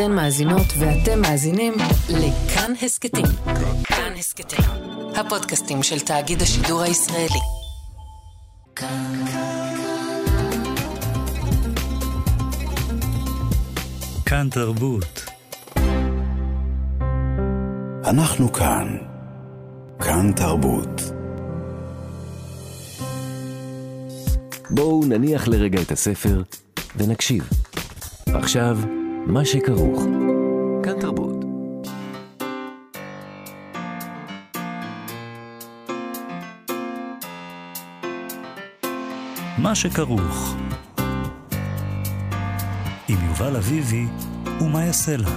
אתן מאזינות ואתם מאזינים לכאן הסכתים. כאן הסכתים, הפודקאסטים של תאגיד השידור הישראלי. כאן כאן תרבות. אנחנו כאן. כאן תרבות. בואו נניח לרגע את הספר ונקשיב. עכשיו, מה שכרוך. כאן תרבות. מה שכרוך. עם יובל אביבי ומה יעשה לה.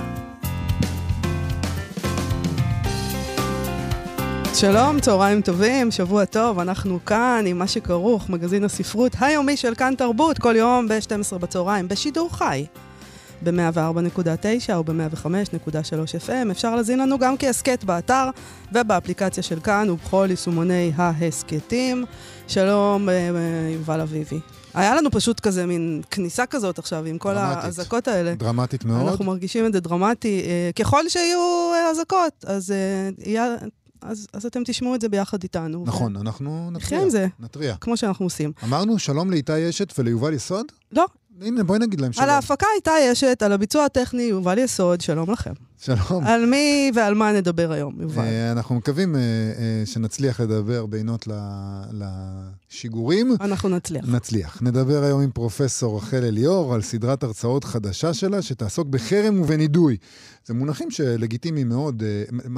שלום, צהריים טובים, שבוע טוב, אנחנו כאן עם מה שכרוך, מגזין הספרות היומי של כאן תרבות, כל יום ב-12 בצהריים, בשידור חי. ב-104.9 או ב-105.3 FM. אפשר להזין לנו גם כהסכת באתר ובאפליקציה של כאן ובכל יישומוני ההסכתים. שלום, אה, אה, יובל אביבי. היה לנו פשוט כזה מין כניסה כזאת עכשיו עם כל. האזעקות האלה. דרמטית מאוד. אנחנו מרגישים את זה דרמטי. אה, ככל שיהיו אזעקות, אז, יהיה, אז, אז אתם תשמעו את זה ביחד איתנו. נכון, ו... אנחנו נתריע. נחיה עם זה. נתריע. כמו שאנחנו עושים. אמרנו שלום לאיתי אשת וליובל יסוד? לא, הנה, בואי נגיד להם שלום. על ההפקה איתה ישת, על הביצוע הטכני יובל יסוד, שלום לכם. שלום. על מי ועל מה נדבר היום, יובל? אה, אנחנו מקווים אה, אה, שנצליח לדבר בינות לשיגורים. אנחנו נצליח. נצליח. נדבר היום עם פרופסור רחל אליאור על סדרת הרצאות חדשה שלה, שתעסוק בחרם ובנידוי. זה מונחים שלגיטימיים מאוד,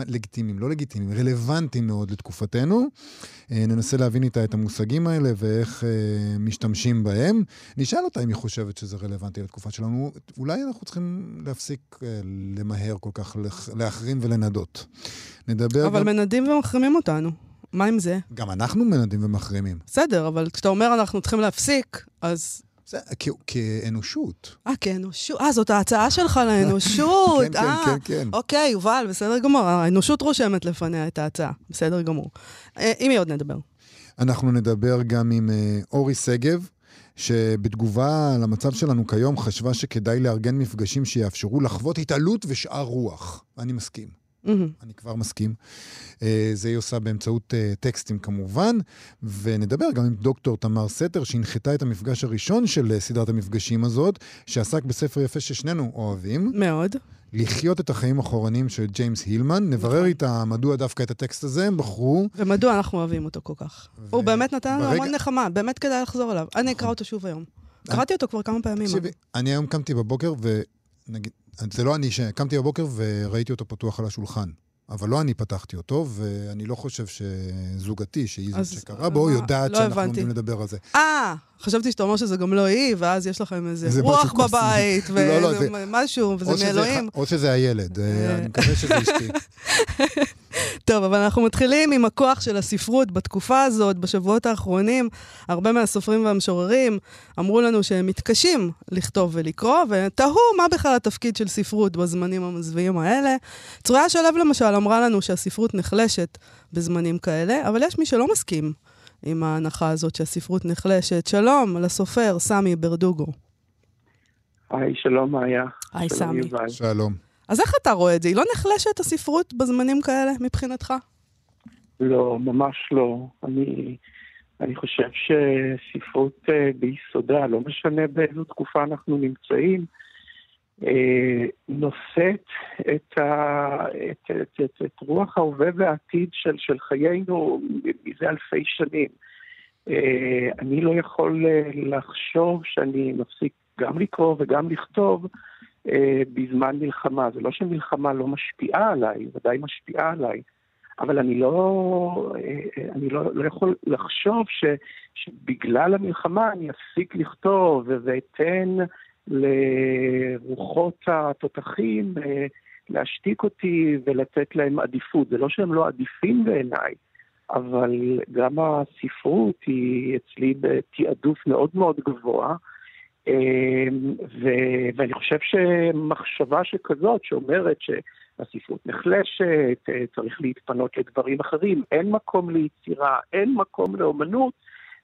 לגיטימיים, לא לגיטימיים, רלוונטיים מאוד לתקופתנו. ננסה להבין איתה את המושגים האלה ואיך משתמשים בהם. נשאל אותה אם היא חושבת שזה רלוונטי לתקופה שלנו. אולי אנחנו צריכים להפסיק למהר כל כך להחרים ולנדות. נדבר אבל גם... מנדים ומחרימים אותנו. מה עם זה? גם אנחנו מנדים ומחרימים. בסדר, אבל כשאתה אומר אנחנו צריכים להפסיק, אז... זה כ- כאנושות. אה, כאנושות. אה, זאת ההצעה שלך לאנושות. כן, כן, אה, כן, כן. אוקיי, יובל, בסדר גמור. האנושות רושמת לפניה את ההצעה. בסדר גמור. אה, עם מי עוד נדבר? אנחנו נדבר גם עם אה, אורי שגב, שבתגובה למצב שלנו כיום חשבה שכדאי לארגן מפגשים שיאפשרו לחוות התעלות ושאר רוח. אני מסכים. Mm-hmm. אני כבר מסכים. Uh, זה היא עושה באמצעות uh, טקסטים כמובן, ונדבר גם עם דוקטור תמר סתר, שהנחתה את המפגש הראשון של uh, סדרת המפגשים הזאת, שעסק בספר יפה ששנינו אוהבים. מאוד. לחיות את החיים אחורנים של ג'יימס הילמן. נברר נכון. איתה מדוע דווקא את הטקסט הזה הם בחרו. ומדוע אנחנו אוהבים אותו כל כך. ו... הוא באמת נתן לנו המון נחמה, באמת כדאי לחזור אליו. אני אקרא אותו שוב היום. קראתי אותו כבר כמה פעמים. תקשיבי, אני היום קמתי בבוקר, ונגיד, זה לא אני שקמתי בבוקר וראיתי אותו פתוח על השולחן. אבל לא אני פתחתי אותו, ואני לא חושב שזוגתי, שהיא זאת שקרה בו, יודעת לא שאנחנו עומדים לדבר על זה. אה, חשבתי שאתה אומר שזה גם לא היא, ואז יש לכם איזה רוח בבית, ומשהו, לא, לא, וזה מאלוהים. או שזה הילד, אה, אני מקווה שזה אשתי. טוב, אבל אנחנו מתחילים עם הכוח של הספרות בתקופה הזאת, בשבועות האחרונים. הרבה מהסופרים והמשוררים אמרו לנו שהם מתקשים לכתוב ולקרוא, ותהו מה בכלל התפקיד של ספרות בזמנים המזוויעים האלה. צרויה שלו למשל אמרה לנו שהספרות נחלשת בזמנים כאלה, אבל יש מי שלא מסכים עם ההנחה הזאת שהספרות נחלשת. שלום לסופר סמי ברדוגו. היי, שלום מאיה. היי, סמי. שלום. אז איך אתה רואה את זה? היא לא נחלשת הספרות בזמנים כאלה מבחינתך? לא, ממש לא. אני, אני חושב שספרות אה, ביסודה, לא משנה באיזו תקופה אנחנו נמצאים, אה, נושאת את, ה, את, את, את, את רוח ההווה והעתיד של, של חיינו מזה אלפי שנים. אה, אני לא יכול לחשוב שאני מפסיק גם לקרוא וגם לכתוב אה, בזמן מלחמה. זה לא שמלחמה לא משפיעה עליי, ודאי משפיעה עליי, אבל אני לא, אה, אני לא, לא יכול לחשוב ש, שבגלל המלחמה אני אפסיק לכתוב ואתן לרוחות התותחים אה, להשתיק אותי ולתת להם עדיפות. זה לא שהם לא עדיפים בעיניי, אבל גם הספרות היא אצלי בתעדוף מאוד מאוד גבוה. אמ, ו- ואני חושב שמחשבה שכזאת, שאומרת שהספרות נחלשת, אה, צריך להתפנות לדברים אחרים, אין מקום ליצירה, אין מקום לאומנות,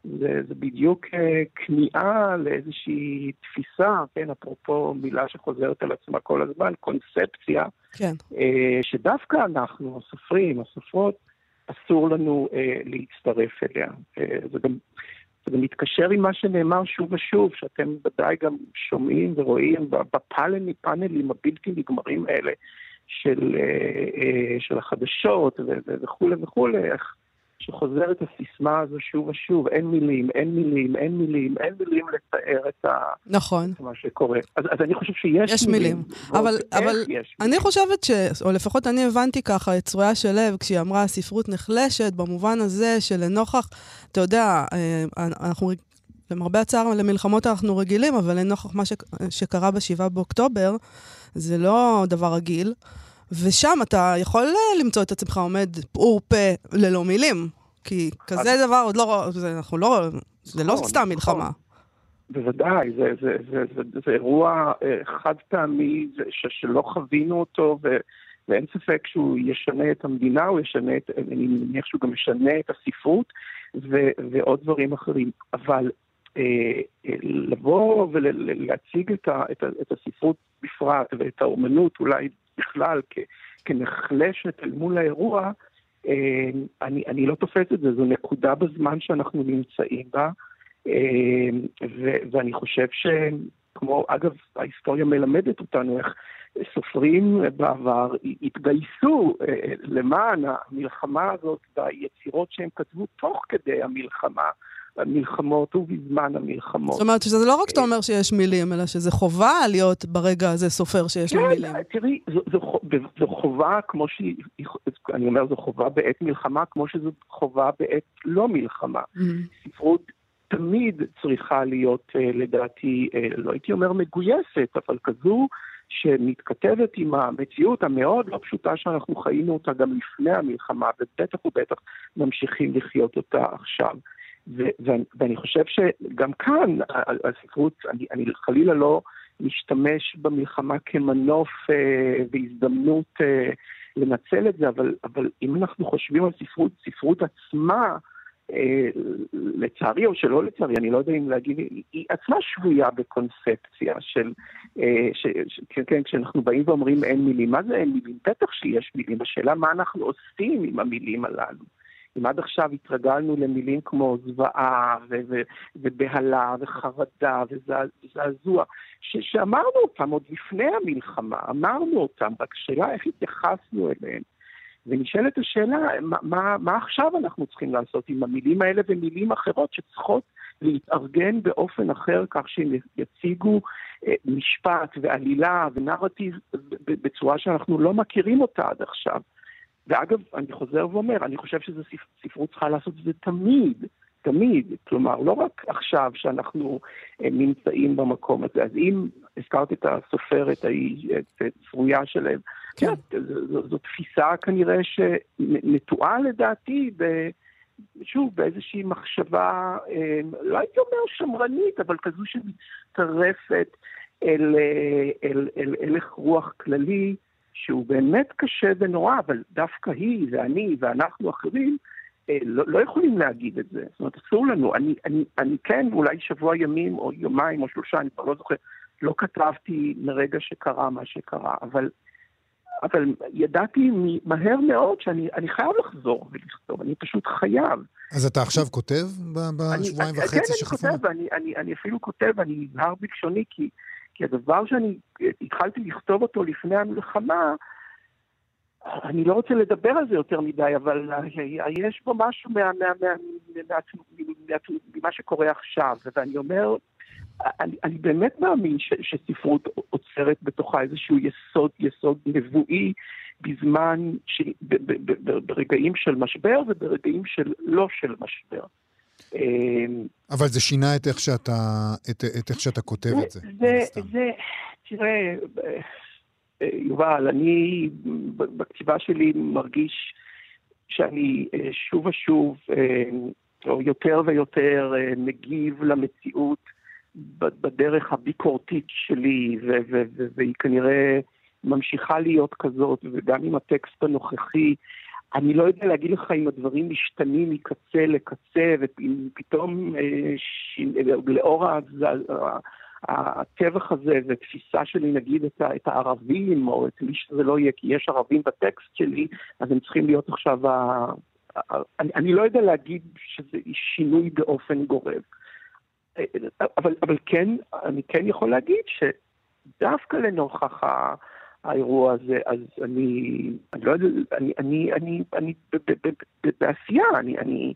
זה, זה בדיוק אה, כניעה לאיזושהי תפיסה, כן, אפרופו מילה שחוזרת על עצמה כל הזמן, קונספציה, כן. אה, שדווקא אנחנו, הסופרים, הסופרות, אסור לנו להצטרף אליה. זה גם... זה מתקשר עם מה שנאמר שוב ושוב, שאתם ודאי גם שומעים ורואים בפאנלים הבלתי נגמרים האלה של, אה, אה, של החדשות וכולי וכולי, איך שחוזרת הסיסמה הזו שוב ושוב, אין מילים, אין מילים, אין מילים, אין מילים לתאר את, ה... נכון. מה שקורה. אז, אז אני חושב שיש יש מילים. מילים. אבל, אבל יש אני חושבת ש... או לפחות אני הבנתי ככה את צרויה של לב, כשהיא אמרה הספרות נחלשת, במובן הזה שלנוכח, אתה יודע, אה, אנחנו... למרבה הצער, למלחמות אנחנו רגילים, אבל לנוכח מה ש... שקרה ב-7 באוקטובר, זה לא דבר רגיל. ושם אתה יכול אה, למצוא את עצמך עומד פעור פה ללא מילים. כי כזה דבר עוד לא, זה, אנחנו לא, זה לא נכון, סתם נכון. מלחמה. בוודאי, זה, זה, זה, זה, זה אירוע אה, חד פעמי זה, ש, שלא חווינו אותו, ו, ואין ספק שהוא ישנה את המדינה, הוא ישנה את, אני מניח שהוא גם ישנה את הספרות ו, ועוד דברים אחרים. אבל אה, אה, לבוא ולהציג את, ה, את, ה, את הספרות בפרט ואת האומנות אולי בכלל כ, כנחלשת אל מול האירוע, אה, אני, אני לא תופס את זה, זו נקודה בזמן שאנחנו נמצאים בה. אה, ו- ואני חושב שכמו, אגב, ההיסטוריה מלמדת אותנו איך סופרים בעבר התגייסו אה, למען המלחמה הזאת ביצירות שהם כתבו תוך כדי המלחמה. המלחמות ובזמן המלחמות. זאת אומרת שזה לא רק שאתה אומר שיש מילים, אלא שזה חובה להיות ברגע הזה סופר שיש לו מילים. כן, תראי, זו, זו, זו חובה כמו שהיא, אני אומר, זו חובה בעת מלחמה, כמו שזו חובה בעת לא מלחמה. Mm-hmm. ספרות תמיד צריכה להיות, לדעתי, לא הייתי אומר מגויסת, אבל כזו שמתכתבת עם המציאות המאוד לא פשוטה שאנחנו חיינו אותה גם לפני המלחמה, ובטח ובטח ממשיכים לחיות אותה עכשיו. ו- ואני חושב שגם כאן הספרות, אני, אני חלילה לא משתמש במלחמה כמנוף אה, והזדמנות אה, לנצל את זה, אבל, אבל אם אנחנו חושבים על ספרות, ספרות עצמה, אה, לצערי או שלא לצערי, אני לא יודע אם להגיד, היא עצמה שבויה בקונספציה של, אה, ש, ש, כן, כן, כשאנחנו באים ואומרים אין מילים, מה זה אין מילים? בטח שיש מילים, השאלה מה אנחנו עושים עם המילים הללו. אם עד עכשיו התרגלנו למילים כמו זוועה ובהלה וחרדה וזעזוע, שאמרנו אותם עוד לפני המלחמה, אמרנו אותם, רק שאלה איך התייחסנו אליהם. ונשאלת השאלה, מה, מה, מה עכשיו אנחנו צריכים לעשות עם המילים האלה ומילים אחרות שצריכות להתארגן באופן אחר, כך שהם יציגו אה, משפט ועלילה ונרטיב בצורה שאנחנו לא מכירים אותה עד עכשיו. ואגב, אני חוזר ואומר, אני חושב שספרות צריכה לעשות את זה תמיד, תמיד. כלומר, לא רק עכשיו שאנחנו אה, נמצאים במקום הזה. אז אם הזכרת את הסופרת ההיא, את צרויה שלהם, כן. זו, זו, זו תפיסה כנראה שנטועה לדעתי, ב, שוב, באיזושהי מחשבה, אה, לא הייתי אומר שמרנית, אבל כזו שמצטרפת אל, אל, אל הלך רוח כללי. שהוא באמת קשה ונורא, אבל דווקא היא ואני ואנחנו אחרים אה, לא, לא יכולים להגיד את זה. זאת אומרת, אסור לנו. אני, אני, אני כן, אולי שבוע ימים או יומיים או שלושה, אני כבר לא זוכר, לא כתבתי מרגע שקרה מה שקרה, אבל, אבל ידעתי מהר מאוד שאני חייב לחזור ולכתוב, אני פשוט חייב. אז אתה עכשיו כותב בשבועיים וחצי כן, שחלפו? כן, אני כותב, ואני אני, אני אפילו כותב, אני נזהר בלשוני, כי... כי הדבר שאני התחלתי לכתוב אותו לפני המלחמה, אני לא רוצה לדבר על זה יותר מדי, אבל יש בו משהו מה, מה, מה, מה, מה, ממה שקורה עכשיו, ואני אומר, אני, אני באמת מאמין ש, שספרות עוצרת בתוכה איזשהו יסוד, יסוד נבואי בזמן, ש, ב, ב, ב, ברגעים של משבר וברגעים של לא של משבר. אבל זה שינה את איך שאתה, את, את איך שאתה כותב זה, את זה. זה, זה, תראה, יובל, אני בכתיבה שלי מרגיש שאני שוב ושוב, או יותר ויותר, מגיב למציאות בדרך הביקורתית שלי, והיא כנראה ממשיכה להיות כזאת, וגם עם הטקסט הנוכחי, אני לא יודע להגיד לך אם הדברים משתנים מקצה לקצה, ואם פתאום אה, ש... לאור הטבח הזה ותפיסה שלי, נגיד, את, את הערבים, או את מי שזה לא יהיה, כי יש ערבים בטקסט שלי, אז הם צריכים להיות עכשיו ה... אני, אני לא יודע להגיד שזה שינוי באופן גורף. אבל, אבל כן, אני כן יכול להגיד שדווקא לנוכח ה... האירוע הזה, אז אני, אני לא יודע, אני, אני, אני, אני בעשייה, אני, אני,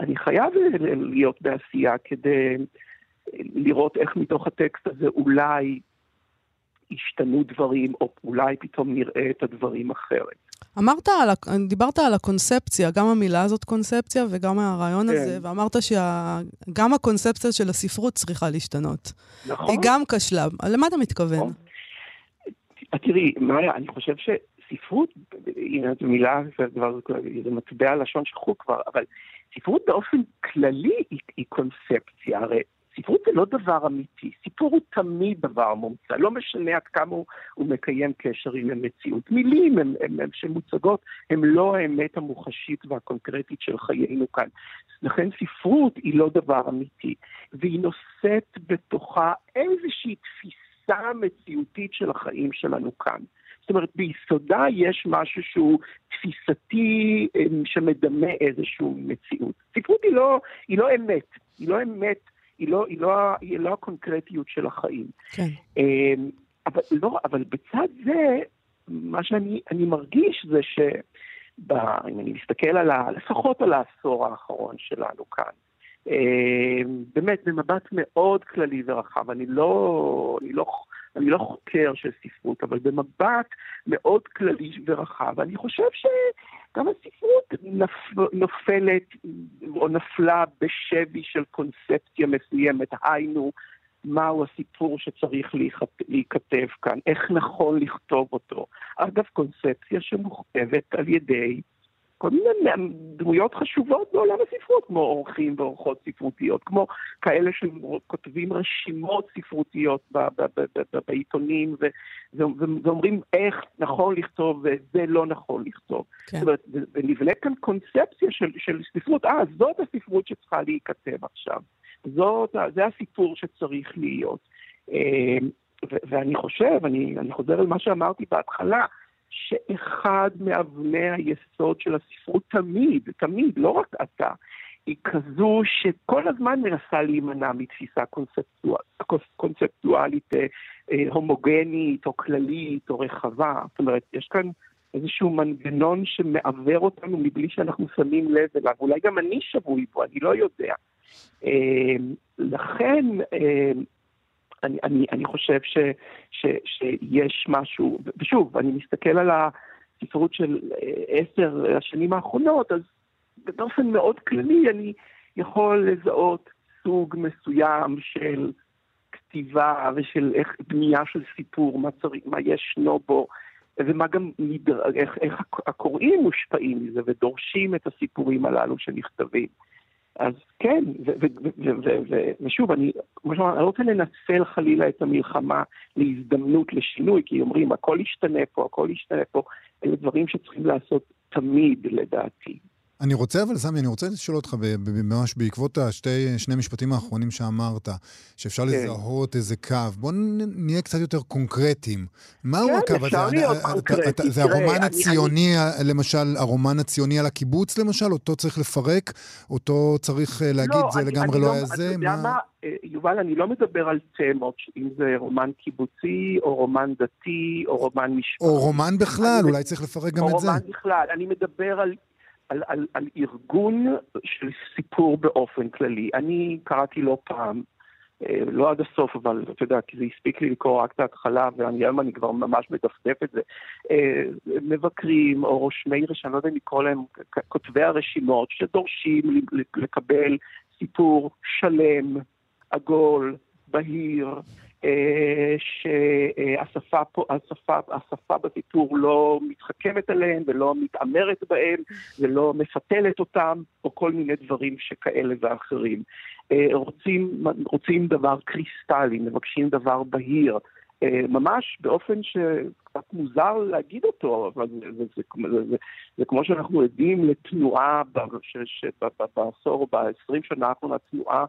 אני חייב להיות בעשייה כדי לראות איך מתוך הטקסט הזה אולי השתנו דברים, או אולי פתאום נראה את הדברים אחרת. אמרת, על, דיברת על הקונספציה, גם המילה הזאת קונספציה וגם הרעיון כן. הזה, ואמרת שגם הקונספציה של הספרות צריכה להשתנות. נכון. היא גם כשלה. למה אתה מתכוון? נכון. תראי, מאיה, אני חושב שספרות, הנה זו מילה, זה מטבע לשון שכחו כבר, אבל ספרות באופן כללי היא, היא קונספציה. הרי ספרות זה לא דבר אמיתי, סיפור הוא תמיד דבר מומצא, לא משנה עד כמה הוא, הוא מקיים קשר עם המציאות. מילים הם, הם, הם שמוצגות הם לא האמת המוחשית והקונקרטית של חיינו כאן. לכן ספרות היא לא דבר אמיתי, והיא נושאת בתוכה איזושהי תפיסה מציאותית של החיים שלנו כאן. זאת אומרת, ביסודה יש משהו שהוא תפיסתי אמ, שמדמה איזושהי מציאות. ספרות היא לא, היא לא אמת, היא לא אמת היא לא, היא לא, היא לא הקונקרטיות של החיים. כן. אמ, אבל, לא, אבל בצד זה, מה שאני מרגיש זה שאם אני מסתכל על ה, לפחות על העשור האחרון שלנו כאן, באמת במבט מאוד כללי ורחב, אני לא, אני לא, אני לא חוקר של ספרות, אבל במבט מאוד כללי ורחב, אני חושב שגם הספרות נפ... נופלת או נפלה בשבי של קונספציה מסוימת, היינו, מהו הסיפור שצריך להיכתב כאן, איך נכון לכתוב אותו. אגב, קונספציה שמוכתבת על ידי כל מיני דמויות חשובות בעולם הספרות, כמו עורכים ועורכות ספרותיות, כמו כאלה שכותבים רשימות ספרותיות בעיתונים ואומרים איך נכון לכתוב וזה לא נכון לכתוב. כן. זאת אומרת, ונבנה כאן קונספציה של, של ספרות, אה, זאת הספרות שצריכה להיכתב עכשיו. זאת, זה הסיפור שצריך להיות. אה, ואני חושב, אני, אני חוזר על מה שאמרתי בהתחלה, שאחד מאבני היסוד של הספרות תמיד, תמיד, לא רק אתה, היא כזו שכל הזמן מנסה להימנע מתפיסה קונספטואל, קונספטואלית אה, אה, הומוגנית או כללית או רחבה. זאת אומרת, יש כאן איזשהו מנגנון שמעוור אותנו מבלי שאנחנו שמים לב אליו. אולי גם אני שבוי בו, אני לא יודע. אה, לכן, אה, אני, אני, אני חושב ש, ש, שיש משהו, ושוב, אני מסתכל על הספרות של אה, עשר השנים האחרונות, אז באופן מאוד כללי אני יכול לזהות סוג מסוים של כתיבה ושל איך בנייה של סיפור, מה, צריך, מה ישנו בו, ומה גם, איך, איך הקוראים מושפעים מזה ודורשים את הסיפורים הללו שנכתבים. אז כן, ושוב, אני, אני לא רוצה לנצל חלילה את המלחמה להזדמנות לשינוי, כי אומרים, הכל ישתנה פה, הכל ישתנה פה, אלה דברים שצריכים לעשות תמיד, לדעתי. אני רוצה, אבל סמי, אני רוצה לשאול אותך ממש בעקבות השתי, שני משפטים האחרונים שאמרת, שאפשר כן. לזהות איזה קו. בוא נהיה קצת יותר קונקרטיים. מהו כן, הקו הזה? להיות קונקרטי. זה הרומן הציוני, אני... למשל, הרומן הציוני על הקיבוץ, למשל? אותו צריך לפרק? אותו צריך אה, להגיד, לא, זה אני, לגמרי אני לא היה זה? מה, אה, יובל, אני לא מדבר על תמות, אם זה רומן קיבוצי, או רומן דתי, או רומן משפטי. או רומן בכלל, אני... אולי צריך לפרק גם את זה. או רומן בכלל. אני מדבר על על, על, על ארגון של סיפור באופן כללי. אני קראתי לא פעם, אה, לא עד הסוף, אבל אתה יודע, כי זה הספיק לי לקרוא רק את ההתחלה, והיום אני כבר ממש מדפדף את זה. אה, מבקרים או רושמי אני לא יודע אם לקרוא להם כותבי הרשימות, שדורשים לקבל סיפור שלם, עגול, בהיר, אה, שהשפה השפה, השפה בסיפור לא מתחכמת עליהם ולא מתעמרת בהם ולא מפתלת אותם, או כל מיני דברים שכאלה ואחרים. אה, רוצים, רוצים דבר קריסטלי, מבקשים דבר בהיר. אה, ממש באופן שקצת מוזר להגיד אותו, אבל זה, זה, זה, זה, זה, זה כמו שאנחנו עדים לתנועה בעשור או בעשרים שנה האחרונה, תנועה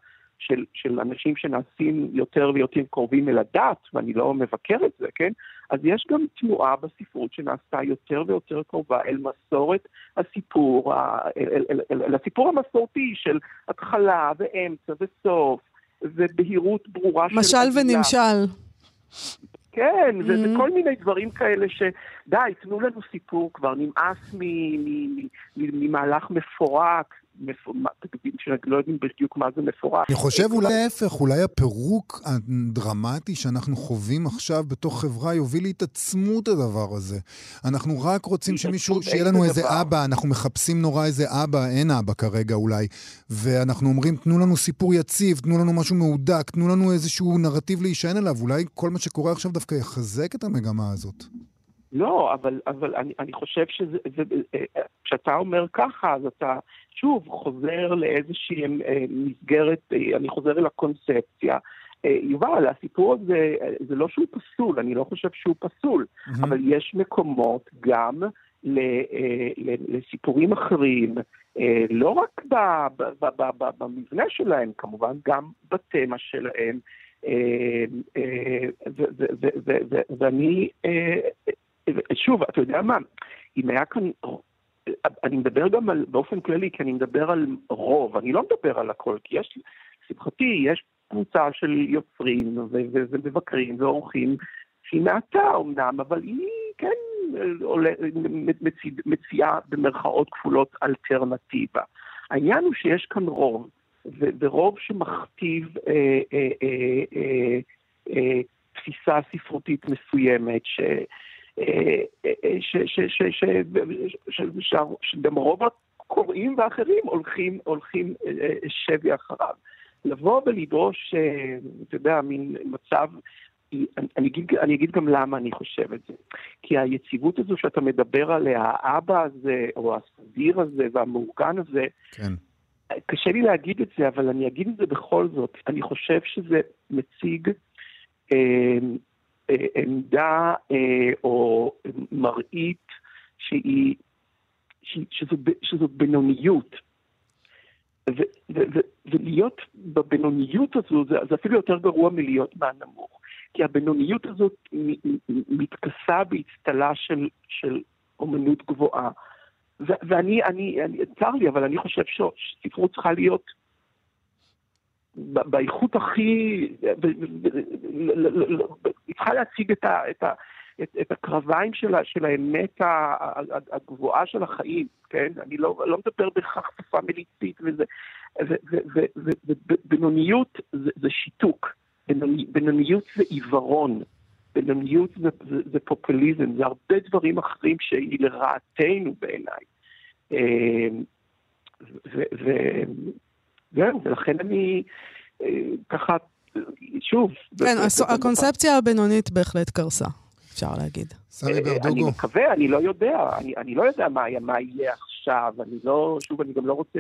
של, של אנשים שנעשים יותר ויותר קרובים אל הדת, ואני לא מבקר את זה, כן? אז יש גם תנועה בספרות שנעשתה יותר ויותר קרובה אל מסורת הסיפור, אל, אל, אל, אל, אל הסיפור המסורתי של התחלה ואמצע וסוף, ובהירות ברורה של... משל ונמשל. כן, mm-hmm. זה, כל מיני דברים כאלה שדי, תנו לנו סיפור כבר, נמאס ממהלך מפורק, שלא יודעים בדיוק מה זה מפורט. אני חושב אולי להפך, אולי הפירוק הדרמטי שאנחנו חווים עכשיו בתוך חברה יוביל להתעצמות הדבר הזה. אנחנו רק רוצים שמישהו, שיהיה לנו איזה אבא, אנחנו מחפשים נורא איזה אבא, אין אבא כרגע אולי, ואנחנו אומרים, תנו לנו סיפור יציב, תנו לנו משהו מהודק, תנו לנו איזשהו נרטיב להישען עליו, אולי כל מה שקורה עכשיו דווקא יחזק את המגמה הזאת. לא, אבל, אבל אני, אני חושב שזה, זה, כשאתה אומר ככה, אז אתה שוב חוזר לאיזושהי אה, מסגרת, אה, אני חוזר אל הקונספציה. אה, יובל, הסיפור הזה, זה לא שהוא פסול, אני לא חושב שהוא פסול, mm-hmm. אבל יש מקומות גם ל, ל, לסיפורים אחרים, לא רק ב, ב, ב, ב, ב, במבנה שלהם, כמובן גם בתמה שלהם. ואני שוב, אתה יודע מה, אם היה כאן, אני מדבר גם על, באופן כללי, כי אני מדבר על רוב, אני לא מדבר על הכל, כי יש, לשמחתי, יש קבוצה של יוצרים ומבקרים ועורכים שהיא מעטה אמנם, אבל היא כן עולה, מציעה במרכאות כפולות אלטרנטיבה. העניין הוא שיש כאן רוב, ורוב שמכתיב אה, אה, אה, אה, אה, תפיסה ספרותית מסוימת, ש... שגם רוב הקוראים ואחרים הולכים, הולכים שבי אחריו. לבוא ולדרוש, אתה יודע, מין מצב, אני אגיד, אני אגיד גם למה אני חושב את זה. כי היציבות הזו שאתה מדבר עליה, האבא הזה, או הסדיר הזה והמאורגן הזה, כן. קשה לי להגיד את זה, אבל אני אגיד את זה בכל זאת. אני חושב שזה מציג אה, עמדה אה, או מראית שזו, בינוניות. ולהיות בבינוניות הזו זה, זה אפילו יותר גרוע מלהיות מהנמוך. כי הבינוניות הזאת מתכסה באצטלה של, של אומנות גבוהה. ואני, אני, אני, צר לי, אבל אני חושב שספרות צריכה להיות באיכות הכי... היא צריכה להציג את, ה, את, ה, את, את הקרביים שלה, של האמת הגבוהה של החיים, כן? אני לא, לא מדבר בהכרח שפה מליצית וזה... ובינוניות זה, זה שיתוק, בינוניות זה עיוורון, בינוניות זה, זה, זה פופוליזם, זה הרבה דברים אחרים שהיא לרעתנו בעיניי. אה, זהו, ולכן אני אה, ככה, שוב... כן, הקונספציה הבינונית בהחלט קרסה, אפשר להגיד. סמי אה, ברדוגו. אני מקווה, אני לא יודע, אני, אני לא יודע מה, מה יהיה עכשיו, אני לא, שוב, אני גם לא רוצה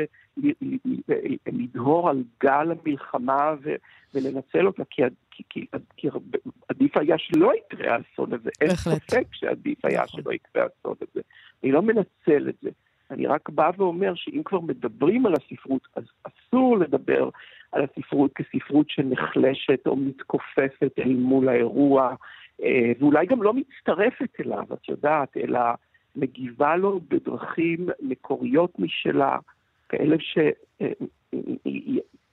לדהור על גל המלחמה ו, ולנצל אותה, כי, כי, כי, כי עדיף היה שלא יקרה האסון הזה. אין ספק שעדיף היה נכון. שלא יקרה האסון הזה. אני לא מנצל את זה. אני רק בא ואומר שאם כבר מדברים על הספרות, אז אסור לדבר על הספרות כספרות שנחלשת או מתכופפת אל מול האירוע, אה, ואולי גם לא מצטרפת אליו, את יודעת, אלא מגיבה לו בדרכים מקוריות משלה, כאלה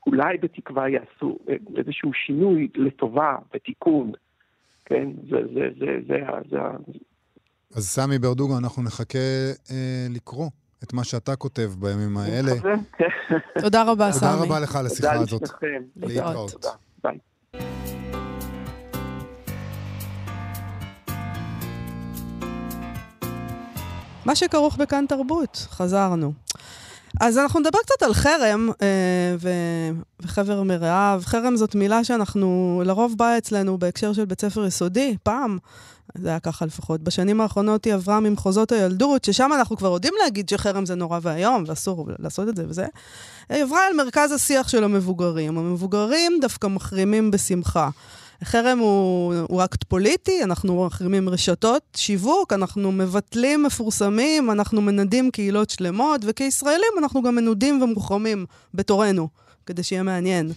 שאולי בתקווה יעשו איזשהו שינוי לטובה ותיקון. כן, זה, זה, זה, זה, זה... אז סמי ברדוגו, אנחנו נחכה אה, לקרוא את מה שאתה כותב בימים האלה. תודה רבה, סמי. תודה רבה לך על השיחה הזאת. תודה להתראות. ביי. מה שכרוך בכאן תרבות, חזרנו. אז אנחנו נדבר קצת על חרם אה, ו- וחבר מרעיו. חרם זאת מילה שאנחנו לרוב באה אצלנו בהקשר של בית ספר יסודי, פעם. זה היה ככה לפחות. בשנים האחרונות היא עברה ממחוזות הילדות, ששם אנחנו כבר יודעים להגיד שחרם זה נורא ואיום, ואסור לעשות את זה וזה. היא עברה אל מרכז השיח של המבוגרים. המבוגרים דווקא מחרימים בשמחה. חרם הוא, הוא אקט פוליטי, אנחנו מחרימים רשתות שיווק, אנחנו מבטלים מפורסמים, אנחנו מנדים קהילות שלמות, וכישראלים אנחנו גם מנודים ומוחרמים בתורנו, כדי שיהיה מעניין.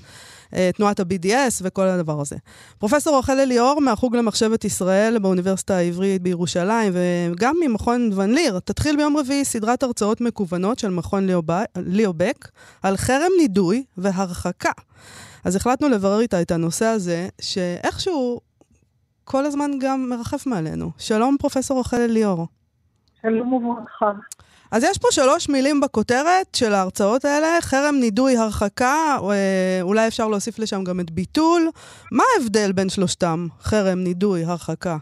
אה, תנועת ה-BDS וכל הדבר הזה. פרופסור רחל אליאור מהחוג למחשבת ישראל באוניברסיטה העברית בירושלים, וגם ממכון ון ליר, תתחיל ביום רביעי סדרת הרצאות מקוונות של מכון ליאובק על חרם נידוי והרחקה. אז החלטנו לברר איתה את הנושא הזה, שאיכשהו כל הזמן גם מרחף מעלינו. שלום, פרופסור רחל אליאור. שלום וברכה. אז יש פה שלוש מילים בכותרת של ההרצאות האלה, חרם, נידוי, הרחקה, אה, אולי אפשר להוסיף לשם גם את ביטול. מה ההבדל בין שלושתם? חרם, נידוי, הרחקה.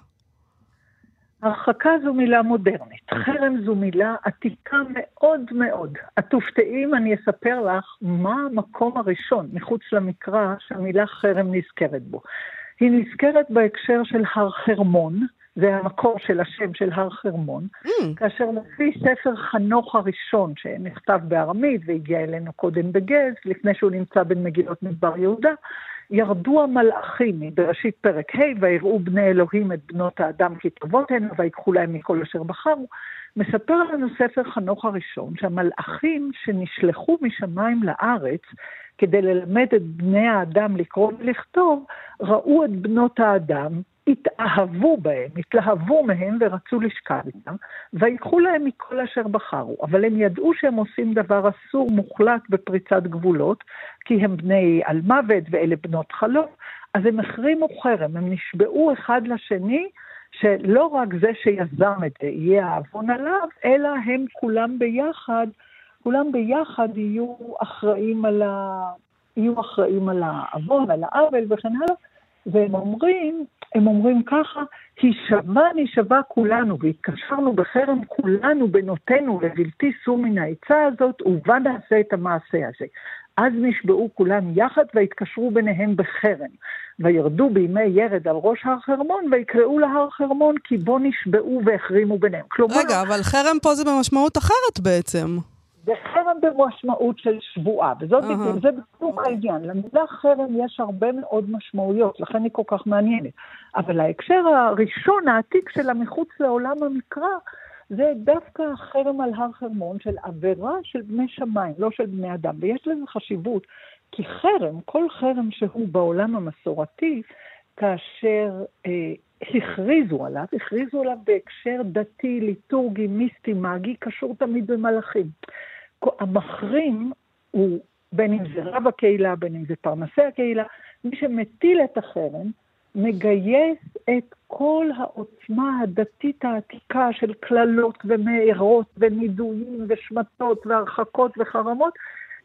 הרחקה זו מילה מודרנית, חרם זו מילה עתיקה מאוד מאוד. את תופתעי אם אני אספר לך מה המקום הראשון מחוץ למקרא שהמילה חרם נזכרת בו. היא נזכרת בהקשר של הר חרמון, זה המקור של השם של הר חרמון, mm. כאשר לפי ספר חנוך הראשון, שנכתב בארמית והגיע אלינו קודם בגז, לפני שהוא נמצא בין מגילות מדבר יהודה, ירדו המלאכים בראשית פרק ה' ויראו בני אלוהים את בנות האדם כי טובות הן ויקחו להם מכל אשר בחרו. מספר לנו ספר חנוך הראשון שהמלאכים שנשלחו משמיים לארץ כדי ללמד את בני האדם לקרוא ולכתוב, ראו את בנות האדם התאהבו בהם, התלהבו מהם ורצו לשכב איתם, ויקחו להם מכל אשר בחרו. אבל הם ידעו שהם עושים דבר אסור מוחלט בפריצת גבולות, כי הם בני על מוות ואלה בנות חלום, אז הם החרימו חרם, הם נשבעו אחד לשני, שלא רק זה שיזם את זה יהיה העוון עליו, אלא הם כולם ביחד, כולם ביחד יהיו אחראים על, העוון, על העוול וכן הלאה. והם אומרים, הם אומרים ככה, הישבע נשבע כולנו, והתקשרנו בחרם כולנו בנותינו לבלתי סור מן העצה הזאת, ובה נעשה את המעשה הזה. אז נשבעו כולם יחד והתקשרו ביניהם בחרם. וירדו בימי ירד על ראש הר חרמון, ויקראו להר חרמון כי בו נשבעו והחרימו ביניהם. כלומר... רגע, אבל חרם פה זה במשמעות אחרת בעצם. זה חרם במשמעות של שבועה, וזאת uh-huh. בדיוק, זה בדיוק. העניין. למילה חרם יש הרבה מאוד משמעויות, לכן היא כל כך מעניינת. אבל ההקשר הראשון, העתיק שלה מחוץ לעולם המקרא, זה דווקא החרם על הר חרמון של עבירה של בני שמיים, לא של בני אדם. ויש לזה חשיבות, כי חרם, כל חרם שהוא בעולם המסורתי, כאשר אה, הכריזו עליו, הכריזו עליו בהקשר דתי, ליטורגי, מיסטי, מאגי, קשור תמיד במלאכים. המחרים הוא, בין אם זה רב הקהילה, בין אם זה פרנסי הקהילה, מי שמטיל את החרם, מגייס את כל העוצמה הדתית העתיקה של קללות ומארות ונידויים ושמטות והרחקות וחרמות,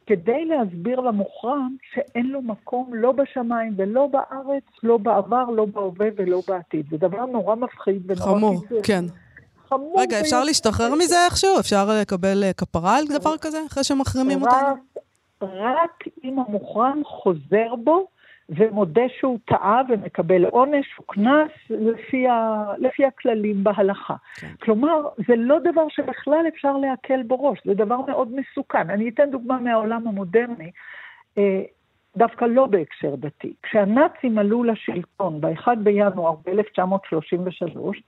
כדי להסביר למוחרם שאין לו מקום לא בשמיים ולא בארץ, לא בעבר, לא בהווה ולא בעתיד. זה דבר נורא מפחיד ונורא... חמור, כן. חמור. רגע, אפשר להשתחרר מזה איכשהו? אפשר לקבל אה, כפרה על דבר כזה, אחרי שמחרימים אותנו? רק אם המוחרם חוזר בו ומודה שהוא טעה ומקבל עונש או קנס לפי, ה... לפי הכללים בהלכה. כן. כלומר, זה לא דבר שבכלל אפשר להקל בו ראש, זה דבר מאוד מסוכן. אני אתן דוגמה מהעולם המודרני, אה, דווקא לא בהקשר דתי. כשהנאצים עלו לשלטון ב-1 בינואר ב-1933,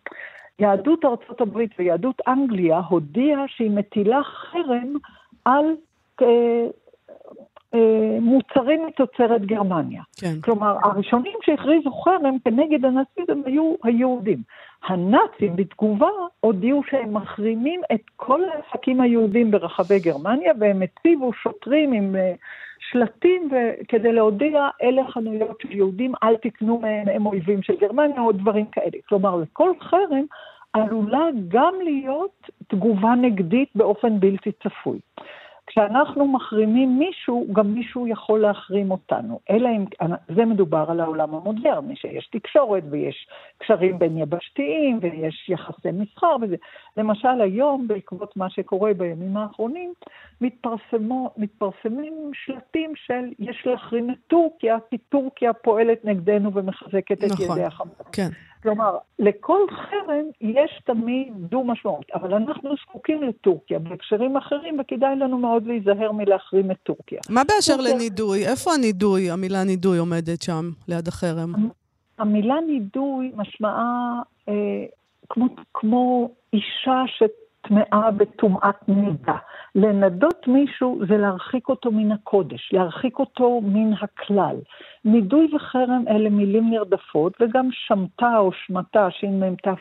יהדות ארצות הברית ויהדות אנגליה הודיעה שהיא מטילה חרם על אה, אה, מוצרים מתוצרת גרמניה. כן. כלומר, הראשונים שהכריזו חרם כנגד הנאציזם היו היהודים. הנאצים בתגובה הודיעו שהם מחרימים את כל העסקים היהודים ברחבי גרמניה, והם הציבו שוטרים עם uh, שלטים כדי להודיע, אלה חנויות של יהודים, אל תקנו מהם, הם אויבים של גרמניה, או דברים כאלה. כלומר, לכל חרם עלולה גם להיות תגובה נגדית באופן בלתי צפוי. כשאנחנו מחרימים מישהו, גם מישהו יכול להחרים אותנו. אלא אם, זה מדובר על העולם המודרני, שיש תקשורת ויש קשרים בין יבשתיים ויש יחסי מסחר וזה. למשל היום, בעקבות מה שקורה בימים האחרונים, מתפרסמו, מתפרסמים שלטים של יש להחרים את טורקיה, כי טורקיה פועלת נגדנו ומחזקת את נכון, ידי החמאס. כן. כלומר, לכל חרם יש תמיד דו-משמעות, אבל אנחנו זקוקים לטורקיה בהקשרים אחרים, וכדאי לנו מאוד להיזהר מלהחרים את טורקיה. מה באשר טורקיה... לנידוי? איפה הנידוי, המילה נידוי עומדת שם, ליד החרם? המילה נידוי משמעה אה, כמו, כמו אישה שטמאה בטומאת נידה. לנדות מישהו זה להרחיק אותו מן הקודש, להרחיק אותו מן הכלל. נידוי וחרם אלה מילים נרדפות, וגם שמטה או שמטה, שמ"תא,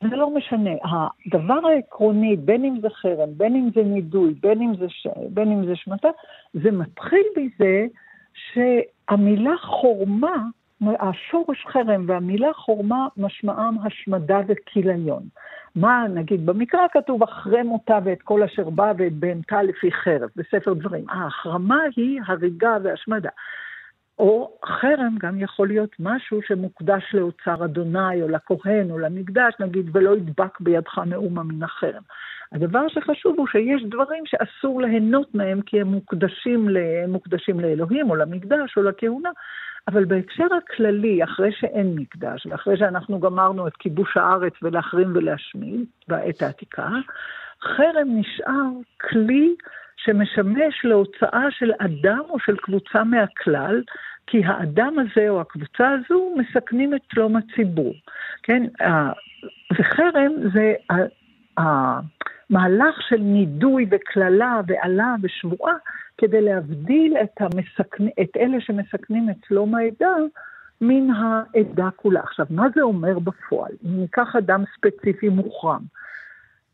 זה לא משנה. הדבר העקרוני, בין אם זה חרם, בין אם זה נידוי, בין אם זה, ש... בין אם זה שמטה, זה מתחיל בזה שהמילה חורמה, השורש חרם והמילה חורמה משמעם השמדה וכיליון. מה, נגיד, במקרא כתוב, החרם אותה ואת כל אשר בא ואת בהמתה לפי חרב, בספר דברים. ההחרמה היא הריגה והשמדה. או חרם גם יכול להיות משהו שמוקדש לאוצר אדוני, או לכהן, או למקדש, נגיד, ולא ידבק בידך מאומה מן החרם. הדבר שחשוב הוא שיש דברים שאסור ליהנות מהם כי הם מוקדשים, ל... מוקדשים לאלוהים, או למקדש, או לכהונה, אבל בהקשר הכללי, אחרי שאין מקדש, ואחרי שאנחנו גמרנו את כיבוש הארץ ולהחרים ולהשמיד, בעת העתיקה, חרם נשאר כלי שמשמש להוצאה של אדם או של קבוצה מהכלל, כי האדם הזה או הקבוצה הזו מסכנים את שלום הציבור. כן, וחרם זה המהלך של נידוי וקללה ועלה ושבועה כדי להבדיל את, המסכנ... את אלה שמסכנים את שלום העדה מן העדה כולה. עכשיו, מה זה אומר בפועל? אם ניקח אדם ספציפי מוחרם,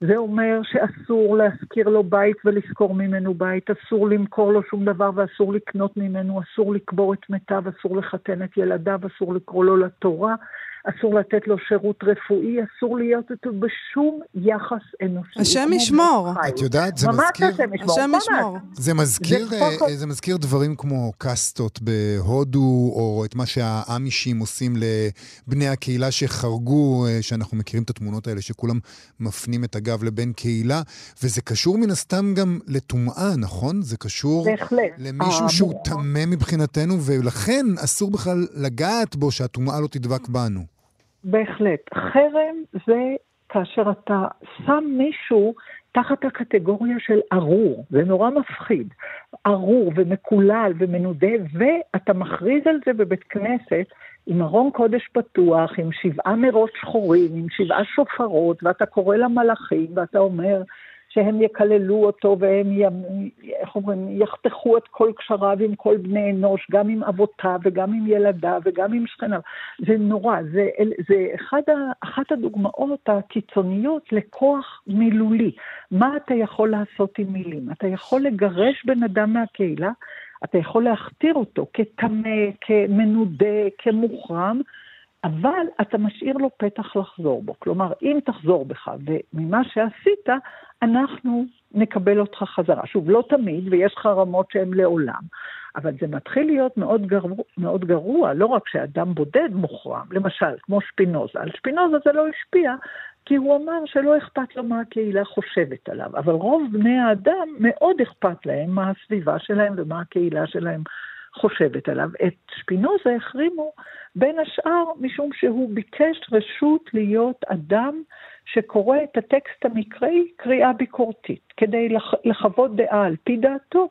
זה אומר שאסור להשכיר לו בית ולשכור ממנו בית, אסור למכור לו שום דבר ואסור לקנות ממנו, אסור לקבור את מתיו, אסור לחתן את ילדיו, אסור לקרוא לו לתורה, אסור לתת לו שירות רפואי, אסור להיות איתו בשום יחס אנושי. השם ישמור. את יודעת, זה ממש מזכיר... השם ישמור. השם ממש. ישמור. זה מזכיר, זה אה, זה מזכיר דברים כמו קאסטות בהודו, או את מה שהאמישים עושים לבני הקהילה שחרגו, אה, שאנחנו מכירים את התמונות האלה, שכולם מפנים את הגב לבן קהילה, וזה קשור מן הסתם גם לטומאה, נכון? זה קשור בהחלט. למישהו שהוא המוח- טמא מבחינתנו, ולכן אסור בכלל לגעת בו שהטומאה לא תדבק בנו. בהחלט. חרם זה כאשר אתה שם מישהו תחת הקטגוריה של ארור, זה נורא מפחיד. ארור ומקולל ומנודה, ואתה מכריז על זה בבית כנסת עם ארון קודש פתוח, עם שבעה נרות שחורים, עם שבעה שופרות, ואתה קורא למלאכים, ואתה אומר שהם יקללו אותו והם, י- איך אומרים, יחתכו את כל קשריו עם כל בני אנוש, גם עם אבותיו וגם עם ילדיו וגם עם שכניו. זה נורא, זה, זה אחד ה, אחת הדוגמאות הקיצוניות לכוח מילולי. מה אתה יכול לעשות עם מילים? אתה יכול לגרש בן אדם מהקהילה, אתה יכול להכתיר אותו כטמא, כמנודה, כמוחרם, אבל אתה משאיר לו פתח לחזור בו. כלומר, אם תחזור בך וממה שעשית, אנחנו נקבל אותך חזרה. שוב, לא תמיד, ויש חרמות שהן לעולם, אבל זה מתחיל להיות מאוד גרוע, מאוד גרוע, לא רק שאדם בודד מוחרם, למשל, כמו שפינוזה. על שפינוזה זה לא השפיע, כי הוא אמר שלא אכפת לו מה הקהילה חושבת עליו, אבל רוב בני האדם מאוד אכפת להם מה הסביבה שלהם ומה הקהילה שלהם חושבת עליו. את שפינוזה החרימו בין השאר משום שהוא ביקש רשות להיות אדם שקורא את הטקסט המקראי קריאה ביקורתית, כדי לח, לחוות דעה על פי דעתו.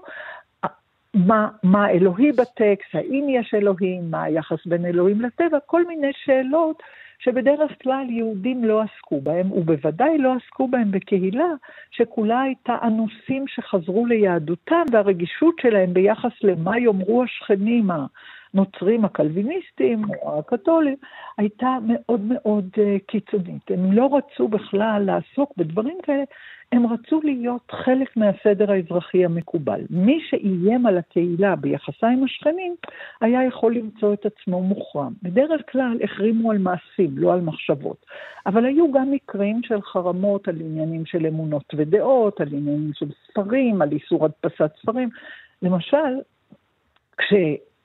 מה, מה אלוהי בטקסט, האם יש אלוהים, מה היחס בין אלוהים לטבע, כל מיני שאלות שבדרך כלל יהודים לא עסקו בהם, ובוודאי לא עסקו בהם בקהילה שכולה הייתה אנוסים שחזרו ליהדותם, והרגישות שלהם ביחס למה יאמרו השכנים הנוצרים הקלוויניסטים או הקתולים, הייתה מאוד מאוד uh, קיצונית. הם לא רצו בכלל לעסוק בדברים כאלה, הם רצו להיות חלק מהסדר האזרחי המקובל. מי שאיים על הקהילה ביחסה עם השכנים, היה יכול למצוא את עצמו מוחרם. בדרך כלל החרימו על מעשים, לא על מחשבות. אבל היו גם מקרים של חרמות על עניינים של אמונות ודעות, על עניינים של ספרים, על איסור הדפסת ספרים. למשל,